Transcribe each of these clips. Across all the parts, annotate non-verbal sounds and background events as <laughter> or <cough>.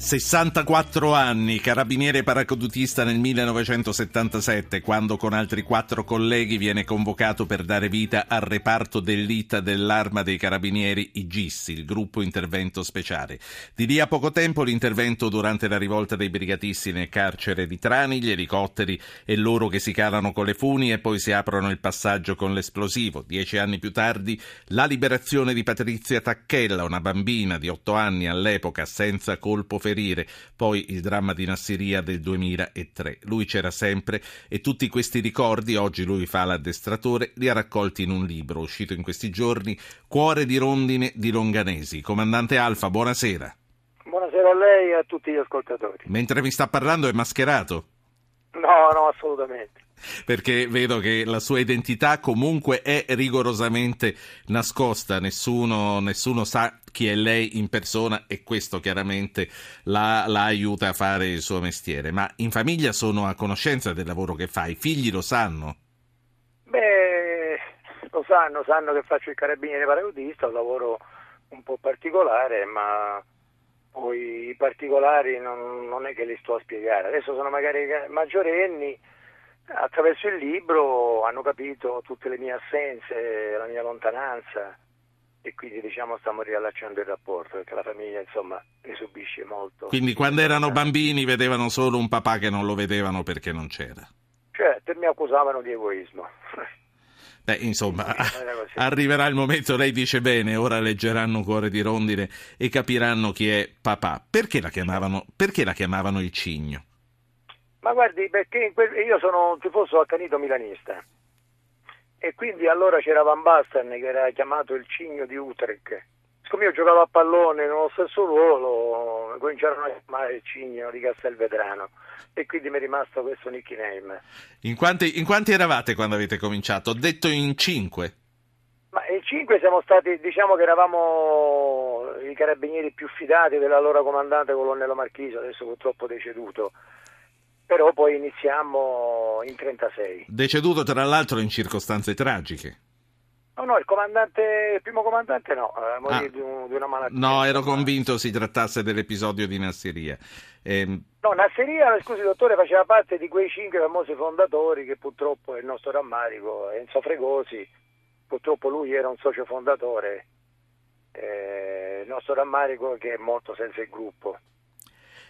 64 anni, carabiniere paracadutista nel 1977, quando con altri quattro colleghi viene convocato per dare vita al reparto dell'ITA dell'Arma dei Carabinieri IGIS, il gruppo intervento speciale. Di lì a poco tempo l'intervento durante la rivolta dei brigatisti nel carcere di Trani, gli elicotteri e loro che si calano con le funi e poi si aprono il passaggio con l'esplosivo. Dieci anni più tardi la liberazione di Patrizia Tacchella, una bambina di otto anni all'epoca senza colpo ferito ferire, poi il dramma di Nassiria del 2003. Lui c'era sempre e tutti questi ricordi, oggi lui fa l'addestratore, li ha raccolti in un libro uscito in questi giorni, Cuore di rondine di Longanesi. Comandante Alfa, buonasera. Buonasera a lei e a tutti gli ascoltatori. Mentre mi sta parlando è mascherato? No, no, assolutamente perché vedo che la sua identità comunque è rigorosamente nascosta, nessuno, nessuno sa chi è lei in persona e questo chiaramente la, la, aiuta a fare il suo mestiere. Ma in famiglia sono a conoscenza del lavoro che fa, i figli lo sanno? Beh, lo sanno, sanno che faccio il carabiniere paracadutista, un lavoro un po' particolare, ma poi i particolari non, non è che li sto a spiegare. Adesso sono magari maggiorenni attraverso il libro hanno capito tutte le mie assenze, la mia lontananza e quindi diciamo stiamo riallacciando il rapporto perché la famiglia insomma ne subisce molto. Quindi quando erano bambini vedevano solo un papà che non lo vedevano perché non c'era? Certo, mi accusavano di egoismo. <laughs> Beh, insomma, arriverà il momento, lei dice bene, ora leggeranno Cuore di Rondine e capiranno chi è papà. Perché la chiamavano, perché la chiamavano il cigno? Ma guardi, perché io sono un tifoso accanito milanista e quindi allora c'era Van Basten che era chiamato il cigno di Utrecht. Siccome io giocavo a pallone nello stesso ruolo, cominciarono a chiamare il cigno di Castelvetrano e quindi mi è rimasto questo nickname. In quanti, in quanti eravate quando avete cominciato? Ho detto in cinque. Ma in cinque siamo stati, diciamo che eravamo i carabinieri più fidati dell'allora comandante colonnello Marchiso, adesso purtroppo deceduto però poi iniziamo in 36. Deceduto tra l'altro in circostanze tragiche. No, no, il comandante, il primo comandante no, eh, morì ah, di, un, di, una malattia. No, ero convinto si trattasse dell'episodio di Nasseria. Eh, no, Nasseria, scusi dottore, faceva parte di quei cinque famosi fondatori che purtroppo è il nostro rammarico, Enzo Fregosi, purtroppo lui era un socio fondatore, eh, il nostro rammarico che è morto senza il gruppo.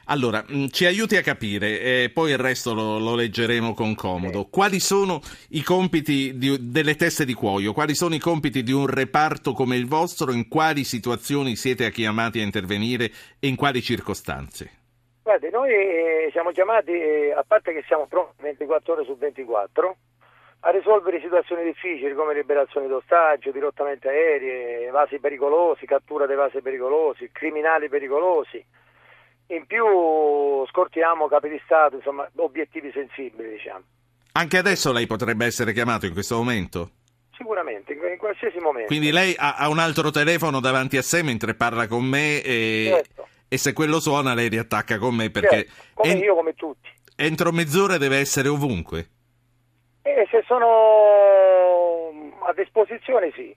Allora, mm, ci aiuti a capire, e poi il resto lo, lo leggeremo con comodo. Quali sono i compiti di, delle teste di cuoio? Quali sono i compiti di un reparto come il vostro? In quali situazioni siete chiamati a intervenire e in quali circostanze? Guardi, noi eh, siamo chiamati, eh, a parte che siamo pronti 24 ore su 24, a risolvere situazioni difficili come liberazione d'ostaggio, dirottamenti aerei, vasi pericolosi, cattura dei vasi pericolosi, criminali pericolosi in più scortiamo capi di Stato, insomma, obiettivi sensibili, diciamo. Anche adesso lei potrebbe essere chiamato in questo momento? Sicuramente, in, qualsiasi momento. Quindi lei ha, ha, un altro telefono davanti a sé mentre parla con me e, certo. e se quello suona lei riattacca con me perché... Certo. Come en- io, come tutti. Entro mezz'ora deve essere ovunque. E se sono a disposizione sì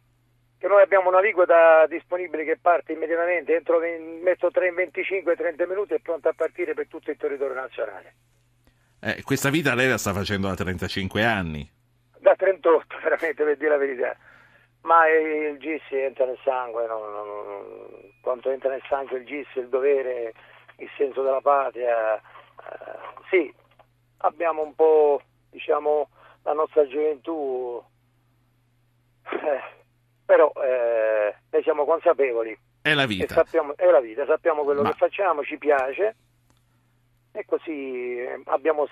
che noi abbiamo un'aliquota disponibile che parte immediatamente, entro metto 3 in 25-30 minuti e pronta a partire per tutto il territorio nazionale. Eh, questa vita lei la sta facendo da 35 anni? Da 38, <laughs> veramente, per dire la verità. Ma il GIS entra nel sangue, no, no, no, quanto entra nel sangue il GIS, il dovere, il senso della patria. Eh, sì, abbiamo un po', diciamo, la nostra gioventù... Eh, però eh, ne siamo consapevoli. È la vita. Sappiamo, è la vita, sappiamo quello Ma... che facciamo, ci piace e così eh, abbiamo,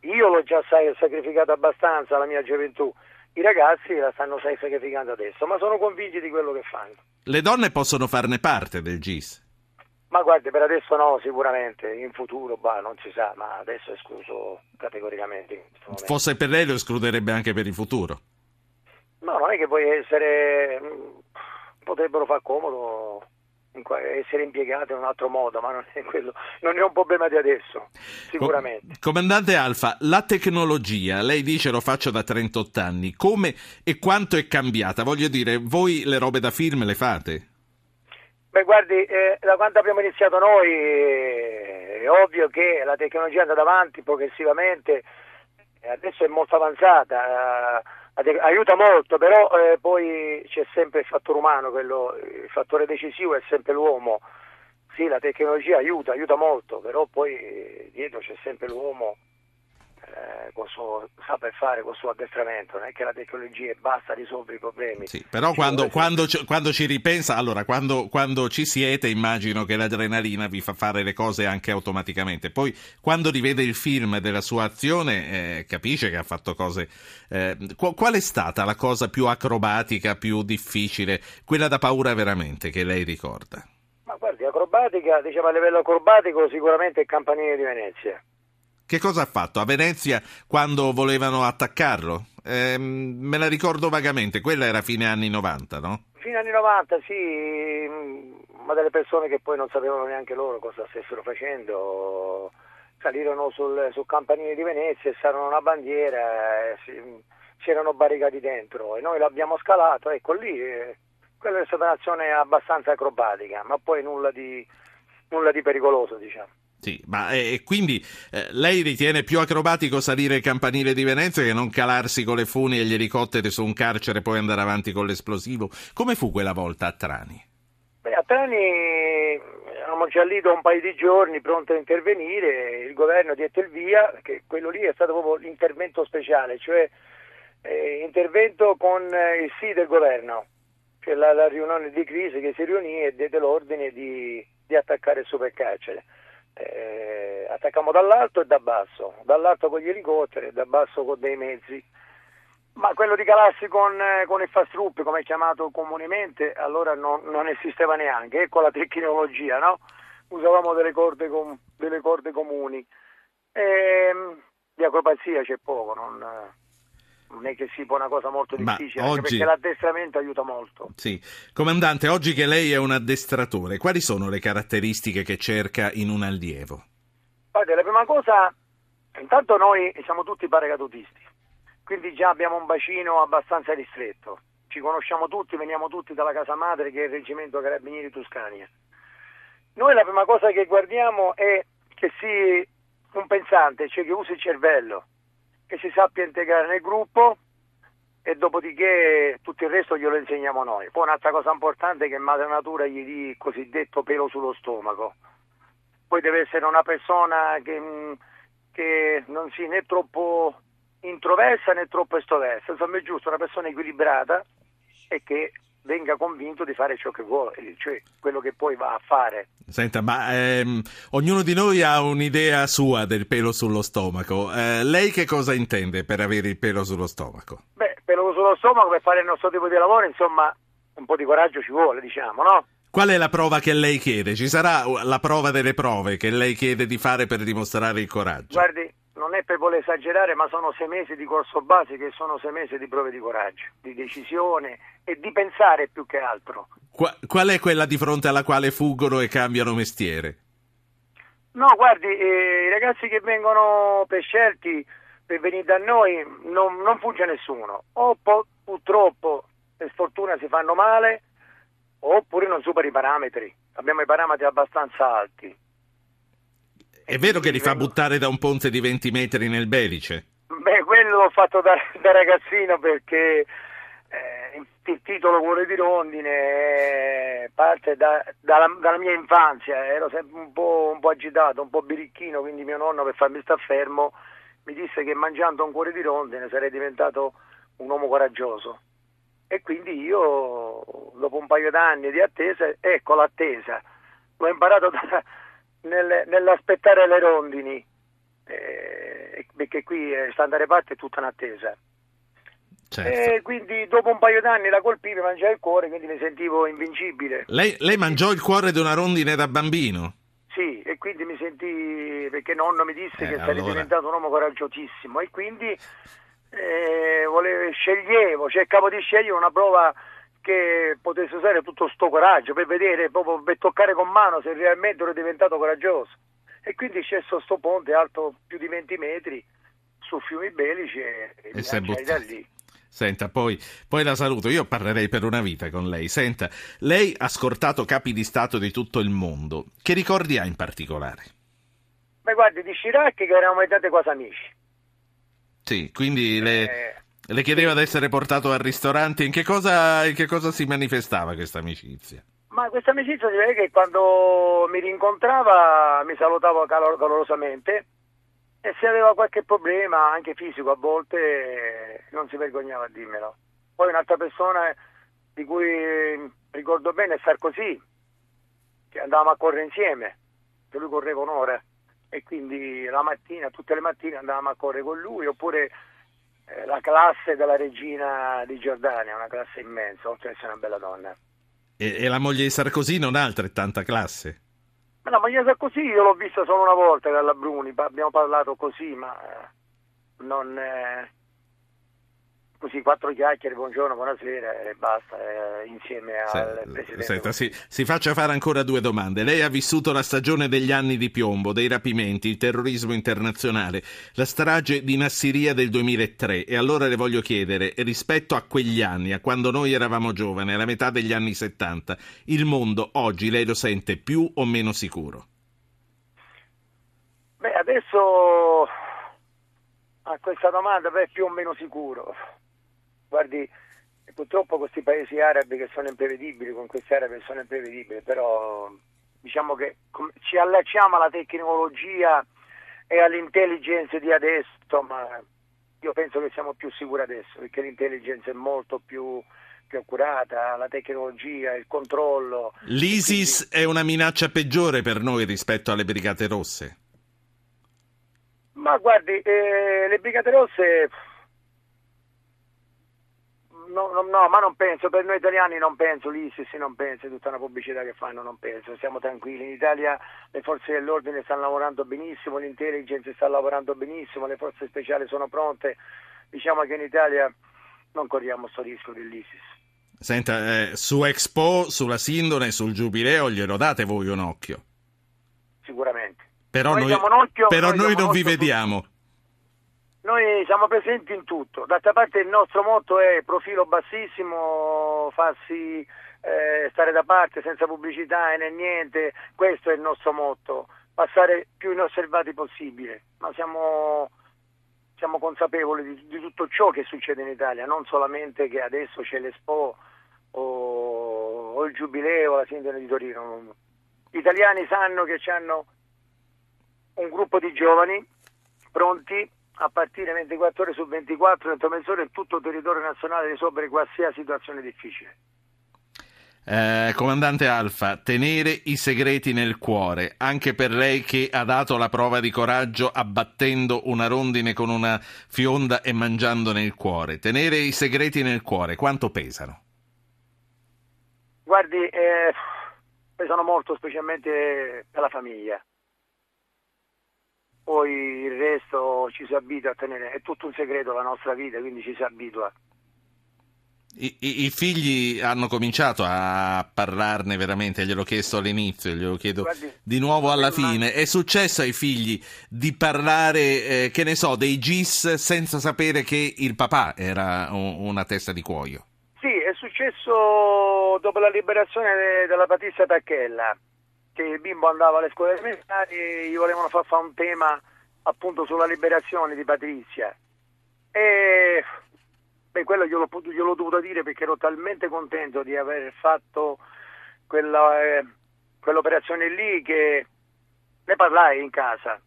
io l'ho già sacrificato abbastanza la mia gioventù, i ragazzi la stanno sacrificando adesso, ma sono convinti di quello che fanno. Le donne possono farne parte del GIS? Ma guardi, per adesso no, sicuramente, in futuro bah, non si sa, ma adesso è escluso categoricamente. Fosse per lei lo escluderebbe anche per il futuro? No, non è che puoi essere, potrebbero far comodo essere impiegate in un altro modo, ma non è, quello, non è un problema di adesso, sicuramente. Comandante Alfa, la tecnologia, lei dice lo faccio da 38 anni, come e quanto è cambiata? Voglio dire, voi le robe da film le fate? Beh, guardi, eh, da quando abbiamo iniziato noi ovvio che la tecnologia è andata avanti progressivamente, adesso è molto avanzata, eh, aiuta molto, però eh, poi c'è sempre il fattore umano, quello, il fattore decisivo è sempre l'uomo. Sì, la tecnologia aiuta, aiuta molto, però poi eh, dietro c'è sempre l'uomo eh, con suo saper fare con il suo addestramento, non è che la tecnologia basta risolvere i problemi. Sì, però quando, quando, ci, quando, ci ripensa, allora quando, quando, ci siete immagino che l'adrenalina vi fa fare le cose anche automaticamente, poi quando rivede il film della sua azione eh, capisce che ha fatto cose... Eh, qual è stata la cosa più acrobatica, più difficile, quella da paura veramente che lei ricorda? Ma guardi, acrobatica, diciamo a livello acrobatico sicuramente il campanile di Venezia che cosa ha fatto a Venezia quando volevano attaccarlo? Eh, me la ricordo vagamente, quella era fine anni 90, no? Fine anni 90, sì, ma delle persone che poi non sapevano neanche loro cosa stessero facendo, salirono sul, sul campanile di Venezia e sarono una bandiera, e si, si, erano barricati dentro e noi l'abbiamo scalato, ecco lì, eh, quella è stata un'azione abbastanza acrobatica, ma poi nulla di, nulla di pericoloso, diciamo. Sì, ma eh, quindi eh, lei ritiene più acrobatico salire il campanile di Venezia che non calarsi con le funi e gli elicotteri su un carcere e poi andare avanti con l'esplosivo? Come fu quella volta a Trani? Beh, a Trani eravamo già lì da un paio di giorni pronti a intervenire, il governo diede il via, che quello lì è stato proprio l'intervento speciale, cioè eh, intervento con eh, il sì del governo, cioè la, la, riunione di crisi che si riunì e diede l'ordine di, di attaccare il supercarcere eh, attacchiamo dall'alto e da basso, dall'alto con gli elicotteri e da basso con dei mezzi. Ma quello di calarsi con, eh, con il fast troop, come è chiamato comunemente, allora non, non esisteva neanche, ecco la tecnologia, no? Usavamo delle corde, com, delle corde comuni. E, ehm, di acrobazia c'è poco, non, non è che si può una cosa molto difficile, oggi... perché l'addestramento aiuta molto. Sì. Comandante, oggi che lei è un addestratore, quali sono le caratteristiche che cerca in un allievo? Guarda, la prima cosa, intanto noi siamo tutti paracadutisti, quindi già abbiamo un bacino abbastanza ristretto, ci conosciamo tutti, veniamo tutti dalla casa madre che è il Reggimento Carabinieri Tuscania. Noi la prima cosa che guardiamo è che sia un pensante, cioè che usi il cervello, che si sappia integrare nel gruppo e dopodiché tutto il resto glielo insegniamo noi. Poi un'altra cosa importante è che Madre Natura gli dia il cosiddetto pelo sullo stomaco. Poi deve essere una persona che, mm, che non sia né troppo introversa né troppo estroversa, insomma è giusto una persona equilibrata e che venga convinto di fare ciò che vuole, cioè quello che poi va a fare. Senta, ma ehm, ognuno di noi ha un'idea sua del pelo sullo stomaco. Eh, lei che cosa intende per avere il pelo sullo stomaco? Beh, pelo sullo stomaco per fare il nostro tipo di lavoro, insomma, un po' di coraggio ci vuole, diciamo, no? Qual è la prova che lei chiede? Ci sarà la prova delle prove che lei chiede di fare per dimostrare il coraggio? Guardi, non è per voler esagerare, ma sono sei mesi di corso base che sono sei mesi di prove di coraggio, di decisione e di pensare più che altro. Qua, qual è quella di fronte alla quale fuggono e cambiano mestiere? No, guardi, eh, i ragazzi che vengono per scelti per venire da noi non, non fugge nessuno, o po- purtroppo per sfortuna si fanno male, oppure non supera i parametri. Abbiamo i parametri abbastanza alti è vero che li fa buttare da un ponte di 20 metri nel Belice? Beh, quello l'ho fatto da, da ragazzino perché eh, il titolo Cuore di Rondine eh, parte da, dalla, dalla, mia infanzia, ero sempre un po', un po', agitato, un po' birichino, quindi mio nonno per farmi star fermo mi disse che mangiando un cuore di rondine sarei diventato un uomo coraggioso. E quindi io, dopo un paio d'anni di attesa, ecco l'attesa, l'ho imparato da, nel, nell'aspettare le rondini, eh, perché qui eh, sta andare parte è tutta un'attesa. Certo. E quindi dopo un paio d'anni la colpivi, mangiai il cuore, quindi mi sentivo invincibile. Lei, lei mangiò il cuore di una rondine da bambino? Sì, e quindi mi sentii, perché nonno mi disse eh, che allora... sarei diventato un uomo coraggiosissimo e quindi eh, volevo, sceglievo, cercavo di scegliere una prova che potesse usare tutto sto coraggio per vedere, proprio per toccare con mano se realmente ero diventato coraggioso. E quindi scesso sto ponte alto più di 20 metri su fiumi Belici e, e mi lanciai da lì. Senta, poi, poi, la saluto. Io parlerei per una vita con lei. Senta, lei ha scortato capi di Stato di tutto il mondo. Che ricordi ha in particolare? Beh, Beh, guardi, di Chirac che eravamo diventati quasi amici. Sì, quindi le, Eh, le chiedeva di essere portato al ristorante. In che cosa, in che cosa si manifestava questa amicizia? ma questa amicizia vede che quando mi rincontrava mi salutava calor- calorosamente e se aveva qualche problema, anche fisico a volte, non si vergognava a dirmelo. Poi un'altra persona di cui ricordo bene è Sarkozy, che andavamo a correre insieme, che lui correva un'ora e quindi la mattina, tutte le mattine andavamo a correre con lui, oppure eh, la classe della regina di Giordania, una classe immensa, oltre ad essere una bella donna. E, e la moglie di Sarkozy non ha altrettanta classe? Ma ma io so così, io l'ho vista solo una volta dalla Bruni, abbiamo parlato così, ma eh, non... eh, così, quattro chiacchiere, buongiorno, buonasera e basta, eh, insieme al Se- Presidente. senta, si, si faccia fare ancora due domande. Lei ha vissuto la stagione degli anni di piombo, dei rapimenti, il terrorismo internazionale, la strage di Nassiria del 2003 e allora le voglio chiedere, rispetto a quegli anni, a quando noi eravamo giovani, alla metà degli anni 70, il mondo oggi lei lo sente più o meno sicuro? Beh, adesso a questa domanda beh, più o meno sicuro. Guardi, purtroppo questi paesi arabi che sono imprevedibili, con questi arabi che sono imprevedibili, però diciamo che ci allacciamo alla tecnologia e all'intelligence di adesso, ma io penso che siamo più sicuri adesso, perché l'intelligence è molto più, più accurata, la tecnologia, il controllo. L'ISIS è una minaccia peggiore per noi rispetto alle Brigate Rosse? Ma guardi, eh, le Brigate Rosse... No, no, no, ma non penso, per noi italiani non penso, l'ISIS non penso, è tutta una pubblicità che fanno, non penso, siamo tranquilli. In Italia le forze dell'ordine stanno lavorando benissimo, l'intelligence sta lavorando benissimo, le forze speciali sono pronte. Diciamo che in Italia non corriamo questo rischio dell'ISIS. Senta, eh, su Expo, sulla Sindone, sul Giubileo glielo date voi un occhio? Sicuramente. Però Noi noi, occhio, però noi noi non vi vediamo. Noi siamo presenti in tutto, d'altra parte il nostro motto è profilo bassissimo, farsi eh, stare da parte senza pubblicità e né niente, questo è il nostro motto, passare più inosservati possibile, ma siamo, siamo consapevoli di, di tutto ciò che succede in Italia, non solamente che adesso c'è l'Expo o, o il Giubileo, la Sindone di Torino. Gli italiani sanno che hanno un gruppo di giovani pronti a partire 24 ore su 24 dentro mezz'ora in tutto il territorio nazionale risolvere qualsiasi situazione difficile. Eh, comandante Alfa, tenere i segreti nel cuore, anche per lei che ha dato la prova di coraggio abbattendo una rondine con una fionda e mangiandone il cuore. Tenere i segreti nel cuore, quanto pesano? Guardi, eh, pesano molto specialmente per la famiglia. Poi il resto ci si abitua a tenere, è tutto un segreto la nostra vita, quindi ci si abitua. I, i- i figli hanno cominciato a parlarne veramente, gliel'ho chiesto all'inizio, glielo chiedo Guardi, di nuovo alla fine. È successo ai figli di parlare, eh, che ne so, dei GIS senza sapere che il papà era un- una testa di cuoio? Sì, è successo dopo la liberazione de- della Patrizia Tacchella, che il bimbo andava alle scuole elementari e gli volevano far fare un tema appunto sulla liberazione di Patrizia. E beh, quello glielo, gliel'ho dovuto dire perché ero talmente contento di aver fatto quella, eh, quell'operazione lì che ne parlai in casa.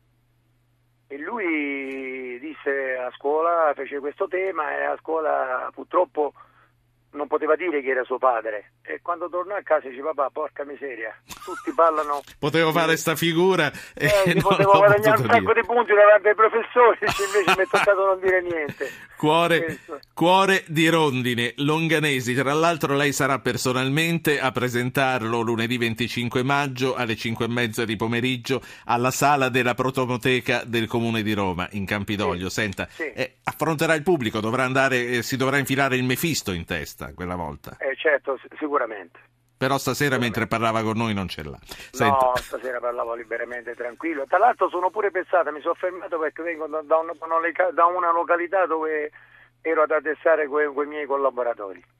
E lui disse a scuola, fece questo tema e a scuola purtroppo non poteva dire che era suo padre. E quando tornò a casa dice papà, porca miseria, tutti parlano... <laughs> Potevo fare sta figura e Eh, <laughs> non potevo guadagnare un sacco di punti davanti ai professori, invece mi è toccato non dire niente. Cuore, cuore di rondine, Longanesi. Tra l'altro, lei sarà personalmente a presentarlo lunedì 25 maggio alle 5 e mezza di pomeriggio alla sala della Protomoteca del Comune di Roma in Campidoglio. Sì, Senta, sì. eh, affronterà il pubblico, dovrà andare, eh, si dovrà infilare il Mefisto in testa quella volta. Eh, certo, sicuramente. Però stasera, mentre parlava con noi, non ce l'ha. Senta. No, stasera parlavo liberamente, tranquillo. Tra l'altro sono pure pensata, mi sono fermato perché vengo da, una, da una località dove ero ad attestare quei, quei miei collaboratori.